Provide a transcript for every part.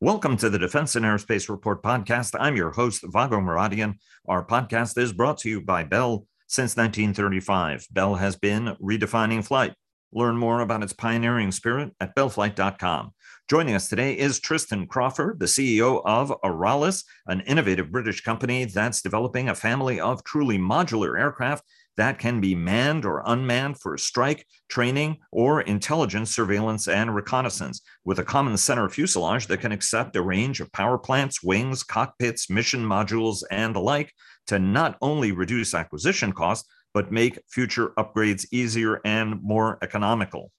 Welcome to the Defense and Aerospace Report podcast. I'm your host, Vago Muradian. Our podcast is brought to you by Bell since 1935. Bell has been redefining flight. Learn more about its pioneering spirit at bellflight.com. Joining us today is Tristan Crawford, the CEO of Aeralis, an innovative British company that's developing a family of truly modular aircraft that can be manned or unmanned for strike, training, or intelligence, surveillance, and reconnaissance, with a common center fuselage that can accept a range of power plants, wings, cockpits, mission modules, and the like to not only reduce acquisition costs, but make future upgrades easier and more economical.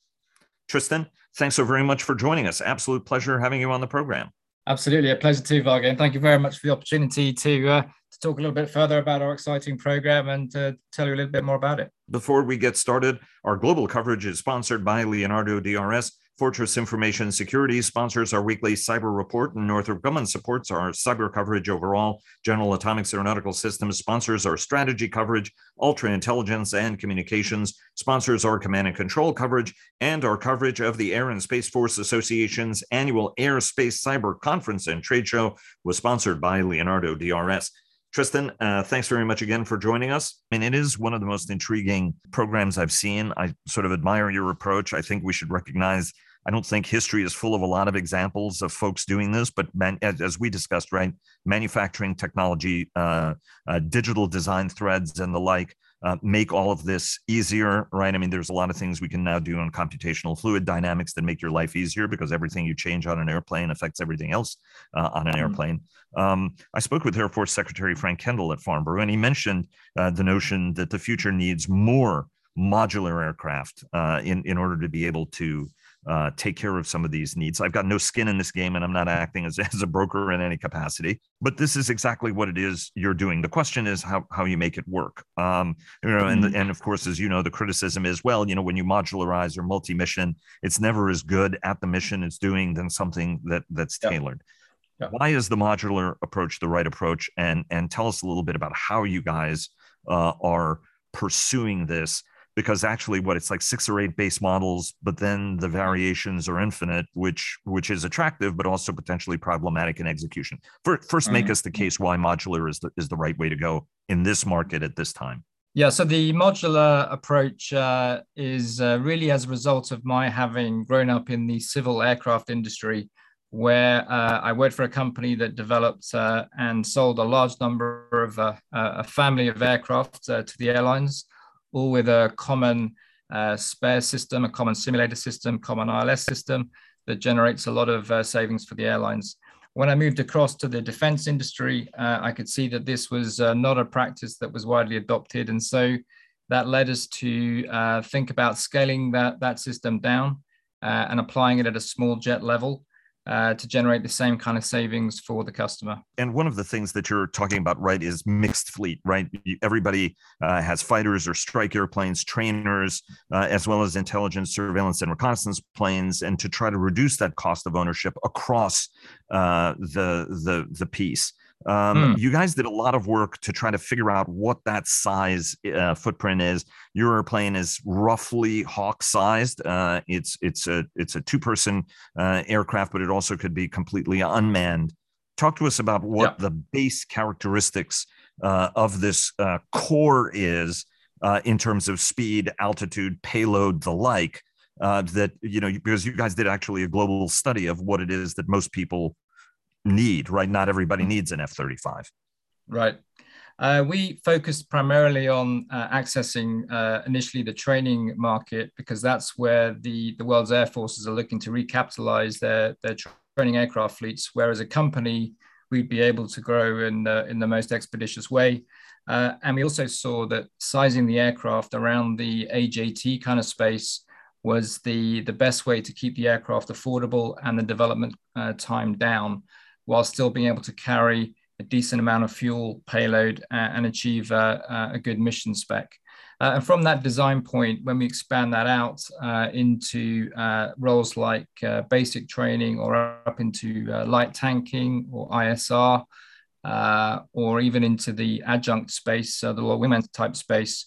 Tristan, thanks so very much for joining us. Absolute pleasure having you on the program. Absolutely, a pleasure too, Vago. And thank you very much for the opportunity to uh, talk a little bit further about our exciting program and to tell you a little bit more about it. Before we get started, our global coverage is sponsored by Leonardo DRS. Fortress Information Security sponsors our weekly cyber report, and Northrop Grumman supports our cyber coverage overall. General Atomics Aeronautical Systems sponsors our strategy coverage, Ultra Intelligence and Communications sponsors our command and control coverage, and our coverage of the Air and Space Force Association's annual Airspace Cyber Conference and Trade Show was sponsored by Leonardo DRS. Tristan, uh, thanks very much again for joining us. I mean, it is one of the most intriguing programs I've seen. I sort of admire your approach. I think we should recognize. I don't think history is full of a lot of examples of folks doing this, but man, as, we discussed, right, manufacturing technology, uh, uh, digital design threads, and the like uh, make all of this easier, right? I mean, there's a lot of things we can now do on computational fluid dynamics that make your life easier because everything you change on an airplane affects everything else uh, on an mm-hmm. airplane. Um, I spoke with Air Force Secretary Frank Kendall at Farnborough, and he mentioned uh, the notion that the future needs more modular aircraft uh, in in order to be able to uh, take care of some of these needs. I've got no skin in this game and I'm not acting as, as a broker in any capacity, but this is exactly what it is you're doing. The question is how, how you make it work. Um, you know, and, mm-hmm. and of course, as you know, the criticism is, well, you know, when you modularize or multi-mission, it's never as good at the mission it's doing than something that that's tailored. Yeah. Why is the modular approach the right approach? And, and tell us a little bit about how you guys uh, are pursuing this because actually what it's like six or eight base models but then the variations are infinite which which is attractive but also potentially problematic in execution. First, first make mm-hmm. us the case why modular is the, is the right way to go in this market at this time. Yeah so the modular approach uh, is uh, really as a result of my having grown up in the civil aircraft industry where uh, I worked for a company that developed uh, and sold a large number of uh, a family of aircraft uh, to the airlines all with a common uh, spare system, a common simulator system, common ILS system that generates a lot of uh, savings for the airlines. When I moved across to the defense industry, uh, I could see that this was uh, not a practice that was widely adopted. And so that led us to uh, think about scaling that, that system down uh, and applying it at a small jet level uh, to generate the same kind of savings for the customer. And one of the things that you're talking about, right, is mixed fleet, right? Everybody uh, has fighters or strike airplanes, trainers, uh, as well as intelligence, surveillance, and reconnaissance planes, and to try to reduce that cost of ownership across uh, the the the piece. Um, mm. You guys did a lot of work to try to figure out what that size uh, footprint is. Your airplane is roughly Hawk sized. Uh, it's it's a it's a two person uh, aircraft, but it also could be completely unmanned. Talk to us about what yeah. the base characteristics uh, of this uh, core is uh, in terms of speed, altitude, payload, the like. that you know because you guys did actually a global study of what it is that most people need, right? Not everybody mm-hmm. needs an F 35. Right. Uh, we focused primarily on uh, accessing uh, initially the training market because that's where the, the world's air forces are looking to recapitalize their, their training aircraft fleets. Whereas a company, we'd be able to grow in the, in the most expeditious way. Uh, and we also saw that sizing the aircraft around the AJT kind of space was the, the best way to keep the aircraft affordable and the development uh, time down while still being able to carry a decent amount of fuel payload uh, and achieve uh, uh, a good mission spec. Uh, and from that design point, when we expand that out uh, into uh, roles like basic training or up into light tanking or ISR, or even into the adjunct space, the low women type space,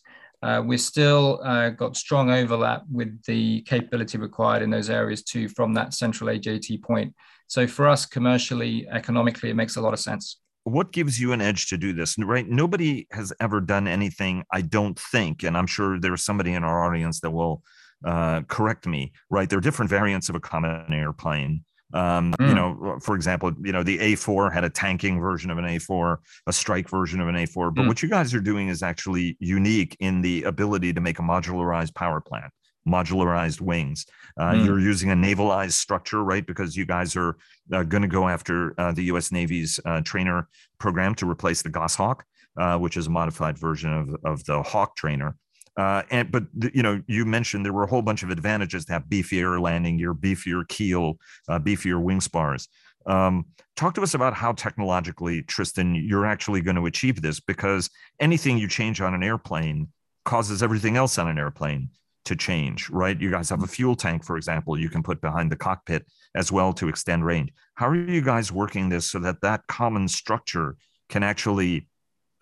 we've still got strong overlap with the capability required in those areas too from that central AJT point. So for us, commercially, economically, it makes a lot of sense. What gives you an edge to do this? Right? Nobody has ever done anything, I don't think, and I'm sure there's somebody in our audience that will uh, correct me. Right? There are different variants of a common airplane. Um, mm. You know, for example, you know the A4 had a tanking version of an A4, a strike version of an A4. But mm. what you guys are doing is actually unique in the ability to make a modularized power plant modularized wings. Uh, mm. You're using a navalized structure, right? Because you guys are uh, going to go after uh, the U.S. Navy's uh, trainer program to replace the Goshawk, uh, which is a modified version of, of the Hawk trainer. Uh, and but you know, you mentioned there were a whole bunch of advantages to have beefier landing gear, beefier keel, beefier wing spars. Um, talk to us about how technologically, Tristan, you're actually going to achieve this because anything you change on an airplane causes everything else on an airplane to change, right? You guys have a fuel tank, for example, you can put behind the cockpit as well to extend range. How are you guys working this so that that common structure can actually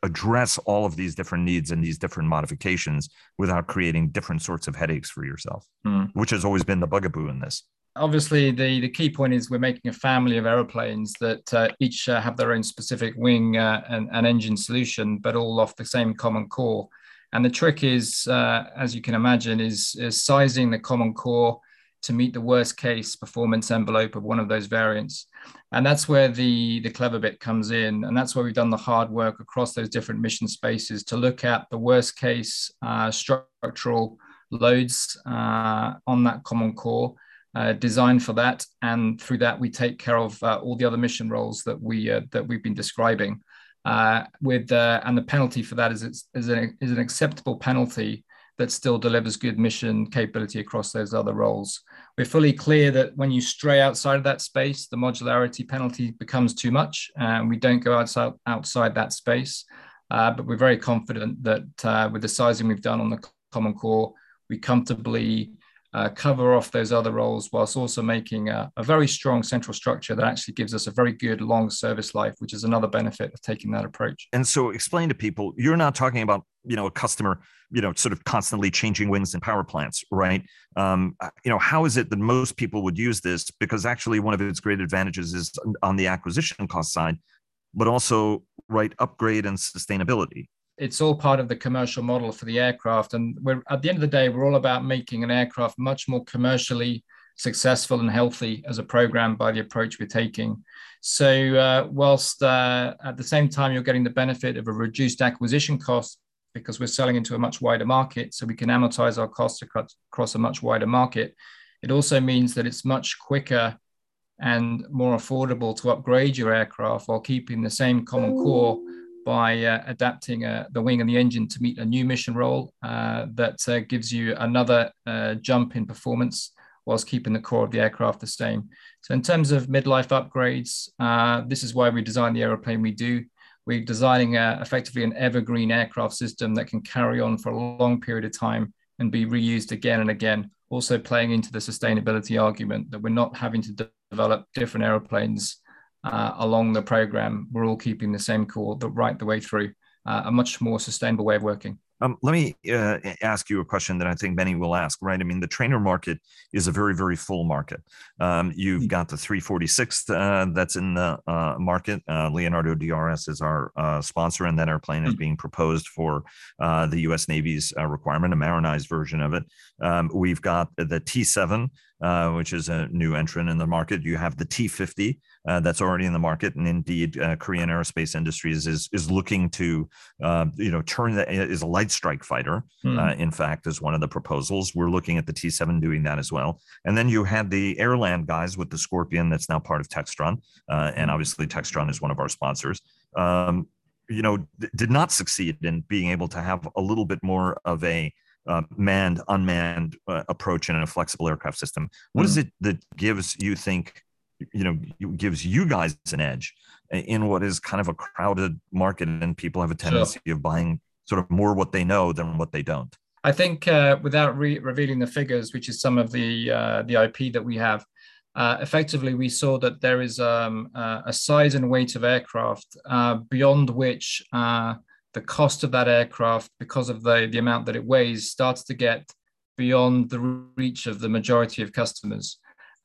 address all of these different needs and these different modifications without creating different sorts of headaches for yourself, mm. which has always been the bugaboo in this? Obviously, the, the key point is we're making a family of aeroplanes that uh, each uh, have their own specific wing uh, and, and engine solution, but all off the same common core. And the trick is, uh, as you can imagine, is, is sizing the common core to meet the worst case performance envelope of one of those variants. And that's where the, the clever bit comes in. And that's where we've done the hard work across those different mission spaces to look at the worst case uh, structural loads uh, on that common core. Uh, designed for that, and through that we take care of uh, all the other mission roles that we uh, that we've been describing uh, with uh, and the penalty for that is is an, is an acceptable penalty that still delivers good mission capability across those other roles. We're fully clear that when you stray outside of that space, the modularity penalty becomes too much, and we don't go outside outside that space. Uh, but we're very confident that uh, with the sizing we've done on the Common Core, we comfortably uh, cover off those other roles whilst also making a, a, very strong central structure that actually gives us a very good long service life, which is another benefit of taking that approach. And so explain to people, you're not talking about, you know, a customer, you know, sort of constantly changing wings in power plants, right? Um, you know, how is it that most people would use this? Because actually one of its great advantages is on the acquisition cost side, but also right upgrade and sustainability it's all part of the commercial model for the aircraft. And we're at the end of the day, we're all about making an aircraft much more commercially successful and healthy as a program by the approach we're taking. So, uh, whilst uh, at the same time you're getting the benefit of a reduced acquisition cost because we're selling into a much wider market, so we can amortize our costs across a much wider market, it also means that it's much quicker and more affordable to upgrade your aircraft while keeping the same common core by uh, adapting uh, the wing and the engine to meet a new mission role uh, that uh, gives you another uh, jump in performance whilst keeping the core of the aircraft the same. So in terms of midlife upgrades, uh, this is why we design the aeroplane we do. We're designing effectively an evergreen aircraft system that can carry on for a long period of time and be reused again and again, also playing into the sustainability argument that we're not having to de- develop different aeroplanes uh, along the program, we're all keeping the same core the, right the way through, uh, a much more sustainable way of working. Um, let me uh, ask you a question that I think many will ask, right? I mean, the trainer market is a very, very full market. Um, you've mm. got the 346 uh, that's in the uh, market. Uh, Leonardo DRS is our uh, sponsor, and that airplane is mm. being proposed for uh, the U.S. Navy's requirement, a Marinized version of it. Um, we've got the T7, which is a new entrant in the market. You have the T50, uh, that's already in the market, and indeed, uh, Korean Aerospace Industries is is looking to, uh, you know, turn that is a light strike fighter. Hmm. in fact, is one of the proposals. We're looking at the T7 doing that as well. And then you had the Airland guys with the Scorpion, that's now part of Textron, and hmm. obviously Textron is one of our sponsors. Um, you know, th- did not succeed in being able to have a little bit more of a uh, manned, unmanned uh, approach in a flexible aircraft system. What mm. is it that gives you think you know gives you guys an edge in what is kind of a crowded market and people have a tendency sure. of buying sort of more what they know than what they don't i think uh, without re- revealing the figures which is some of the uh, the ip that we have uh, effectively we saw that there is um, uh, a size and weight of aircraft uh, beyond which uh, the cost of that aircraft because of the, the amount that it weighs starts to get beyond the reach of the majority of customers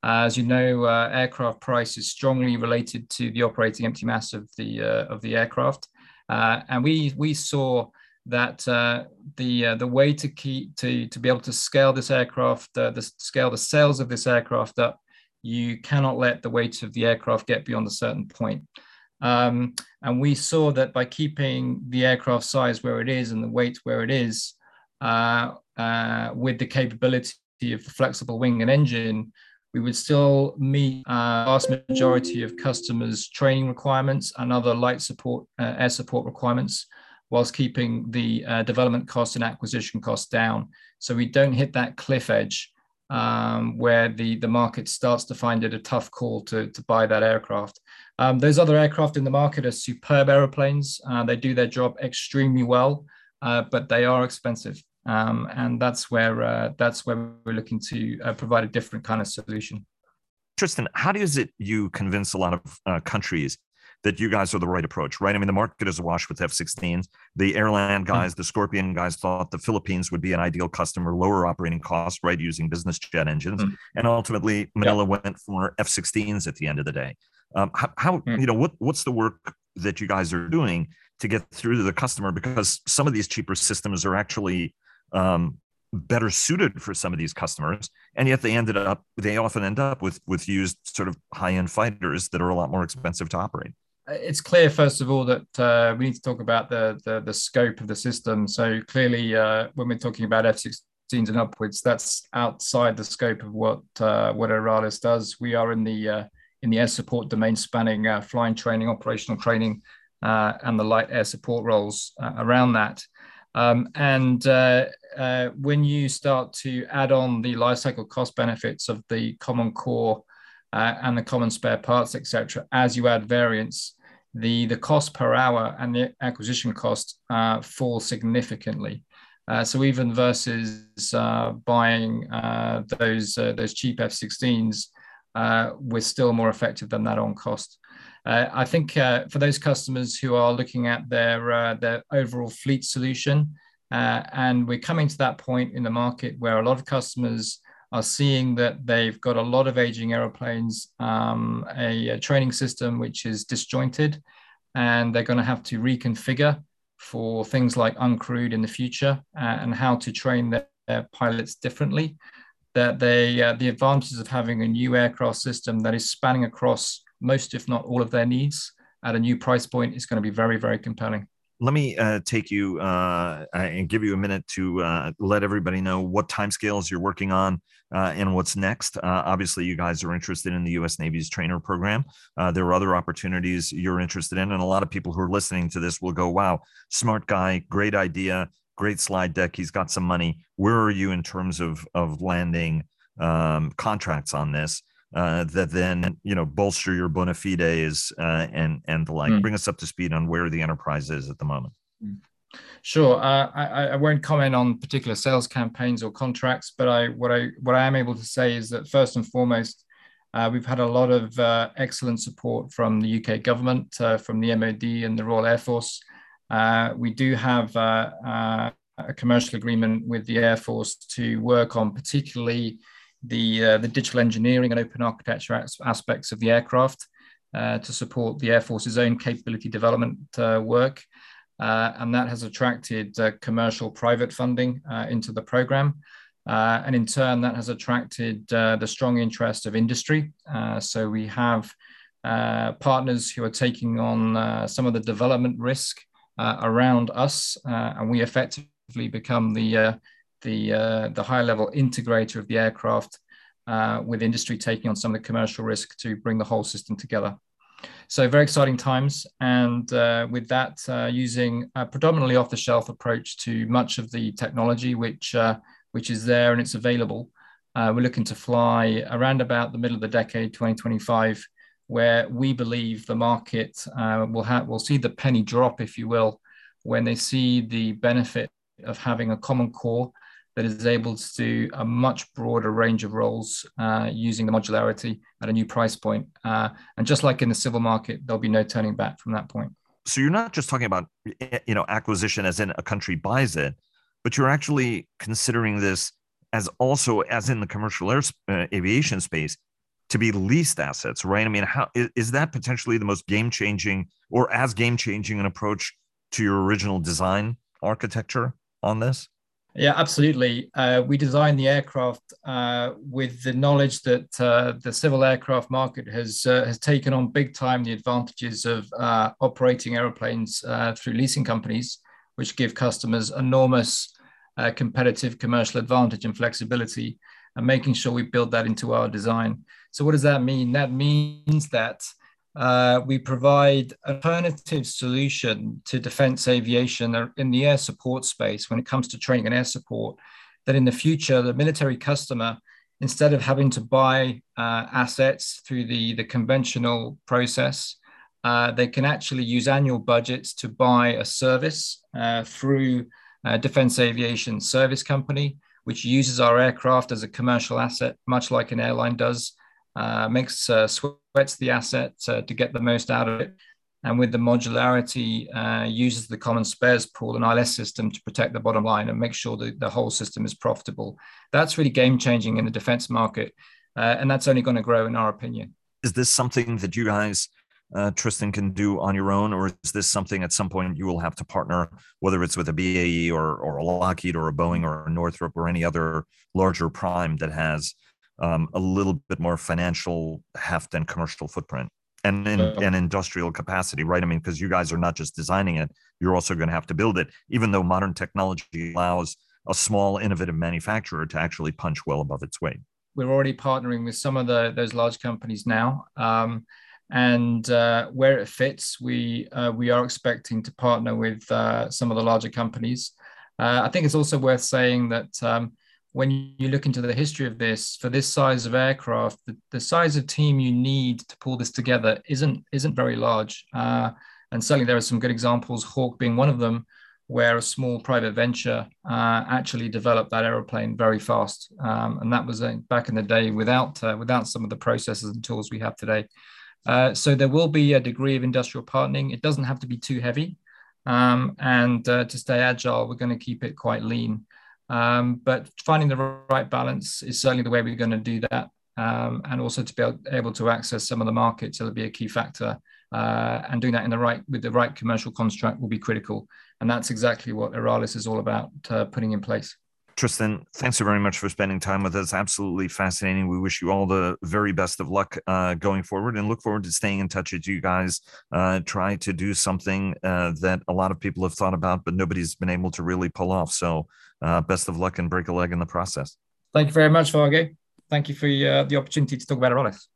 as you know, uh, aircraft price is strongly related to the operating empty mass of the uh, of the aircraft, uh, and we we saw that uh, the uh, the way to keep to to be able to scale this aircraft, uh, the scale the sales of this aircraft up, you cannot let the weight of the aircraft get beyond a certain point. Um, and we saw that by keeping the aircraft size where it is and the weight where it is, with the capability of the flexible wing and engine, we would still meet uh, vast majority of customers' training requirements and other light support, uh, air support requirements, whilst keeping the uh, development cost and acquisition cost down. So we don't hit that cliff edge um, where the, the market starts to find it a tough call to, to buy that aircraft. Um, those other aircraft in the market are superb aeroplanes. Uh, they do their job extremely well, uh, but they are expensive. Um, and that's where uh, that's where we're looking to uh, provide a different kind of solution. Tristan, how does it you convince a lot of uh, countries that you guys are the right approach, right? I mean, the market is awash with F-16s. The Airland hmm. guys, mm-hmm. the Scorpion guys thought the Philippines would be an ideal customer, lower operating cost, right, using business jet engines, mm-hmm. and ultimately Manila yep. went for F-16s at the end of the day. Um, how, how mm-hmm. you know what what's the work that you guys are doing to get through to the customer because some of these cheaper systems are actually um, better suited for some of these customers and yet they ended up they often end up with with used sort of high-end fighters that are a lot more expensive to operate it's clear first of all that uh, we need to talk about the, the, the scope of the system. So clearly uh, when we're talking about f-16s and upwards that's outside the scope of what uh, what Aeralis does. We are in the uh, in the air support domain spanning uh, flying training operational training uh, and the light air support roles around that. Um, and when you start to add on the lifecycle cost benefits of the common core uh, and the common spare parts, etc., as you add variants, the, the cost per hour and the acquisition cost uh, fall significantly. Uh, so even versus uh, buying those those cheap F-16s, we're still more effective than that on cost. Uh, I think uh, for those customers who are looking at their uh, their overall fleet solution, uh, and we're coming to that point in the market where a lot of customers are seeing that they've got a lot of aging aeroplanes, um, a, a, training system which is disjointed, and they're going to have to reconfigure for things like uncrewed in the future uh, and how to train their, their pilots differently. That they uh, the advantages of having a new aircraft system that is spanning across most, if not all, of their needs at a new price point is going to be very, very compelling. Let me uh, take you uh, and give you a minute to uh, let everybody know what timescales you're working on uh, and what's next. Uh, obviously, you guys are interested in the U.S. Navy's trainer program. Uh, there are other opportunities you're interested in, and a lot of people who are listening to this will go, "Wow, smart guy, great idea, great slide deck. He's got some money. Where are you in terms of of landing um, contracts on this?" Uh, that then you know bolster your bona fides uh, and and the like. Mm. Bring us up to speed on where the enterprise is at the moment. Hmm. Sure. Uh, I, I, won't comment on particular sales campaigns or contracts, but I what I what I am able to say is that first and foremost, uh, we've had a lot of uh, excellent support from the UK government, uh, from the MOD and the Royal Air Force. Uh, we do have uh, a commercial agreement with the Air Force to work on particularly the uh, the digital engineering and open architecture aspects of the aircraft uh, to support the Air Force's own capability development uh, work. Uh, and that has attracted uh, commercial private funding into the program. and in turn, that has attracted the strong interest of industry. so we have partners who are taking on some of the development risk around us, and we effectively become the the uh, the high level integrator of the aircraft uh, with industry taking on some of the commercial risk to bring the whole system together. So very exciting times, and uh, with that, uh, using a predominantly off-the-shelf approach to much of the technology which uh, which is there and it's available. Uh, we're looking to fly around about the middle of the decade, 2025, where we believe the market will have will see the penny drop, if you will, when they see the benefit of having a common core that is able to do a much broader range of roles uh, using the modularity at a new price point. Uh, and just like in the civil market, there'll be no turning back from that point. So you're not just talking about you know acquisition as in a country buys it, but you're actually considering this as also as in the commercial air uh, aviation space to be leased assets, right? I mean, how is that potentially the most game changing or as game changing an approach to your original design architecture on this? Yeah, absolutely. Uh, we designed the aircraft uh, with the knowledge that uh, the civil aircraft market has uh, has taken on big time the advantages of uh, operating aeroplanes uh, through leasing companies, which give customers enormous competitive commercial advantage and flexibility, and making sure we build that into our design. So, what does that mean? That means that uh, we provide alternative solution to defense aviation in the air support space when it comes to training and air support that in the future the military customer instead of having to buy uh, assets through the, the conventional process uh, they can actually use annual budgets to buy a service uh, through a defense aviation service company which uses our aircraft as a commercial asset much like an airline does uh, makes uh, sweats the asset uh, to get the most out of it. And with the modularity, uh, uses the common spares pool and ILS system to protect the bottom line and make sure that the whole system is profitable. That's really game changing in the defense market. Uh, and that's only going to grow, in our opinion. Is this something that you guys uh, Tristan can do on your own, or is this something at some point you will have to partner, whether it's with a BAE or or a Lockheed or a Boeing or a Northrop or any other larger prime that has um, a little bit more financial heft and commercial footprint and in, and industrial capacity, right? I mean, because you guys are not just designing it, you're also going to have to build it, even though modern technology allows a small innovative manufacturer to actually punch well above its weight. We're already partnering with some of the those large companies now. Um, and uh, where it fits, we uh, we are expecting to partner with uh, some of the larger companies. Uh, I think it's also worth saying that um, when you look into the history of this, for this size of aircraft, the, the size of team you need to pull this together isn't isn't very large. Uh, and certainly there are some good examples, Hawk being one of them, where a small private venture uh, actually developed that aeroplane very fast. Um, and that was uh, back in the day without uh, without some of the processes and tools we have today. Uh, so there will be a degree of industrial partnering. It doesn't have to be too heavy. Um, and uh, to stay agile, we're going to keep it quite lean. Um, but finding the right balance is certainly the way we're going to do that. Um, and also to be able, able, to access some of the markets will be a key factor. Uh, and doing that in the right with the right commercial construct will be critical. And that's exactly what Aeralis is all about uh, putting in place. Tristan, thanks so very much for spending time with us. Absolutely fascinating. We wish you all the very best of luck uh, going forward and look forward to staying in touch with you guys. Uh, try to do something uh, that a lot of people have thought about, but nobody's been able to really pull off. So, uh, best of luck and break a leg in the process. Thank you very much, Vago. Thank you for uh, the opportunity to talk about Aeralis.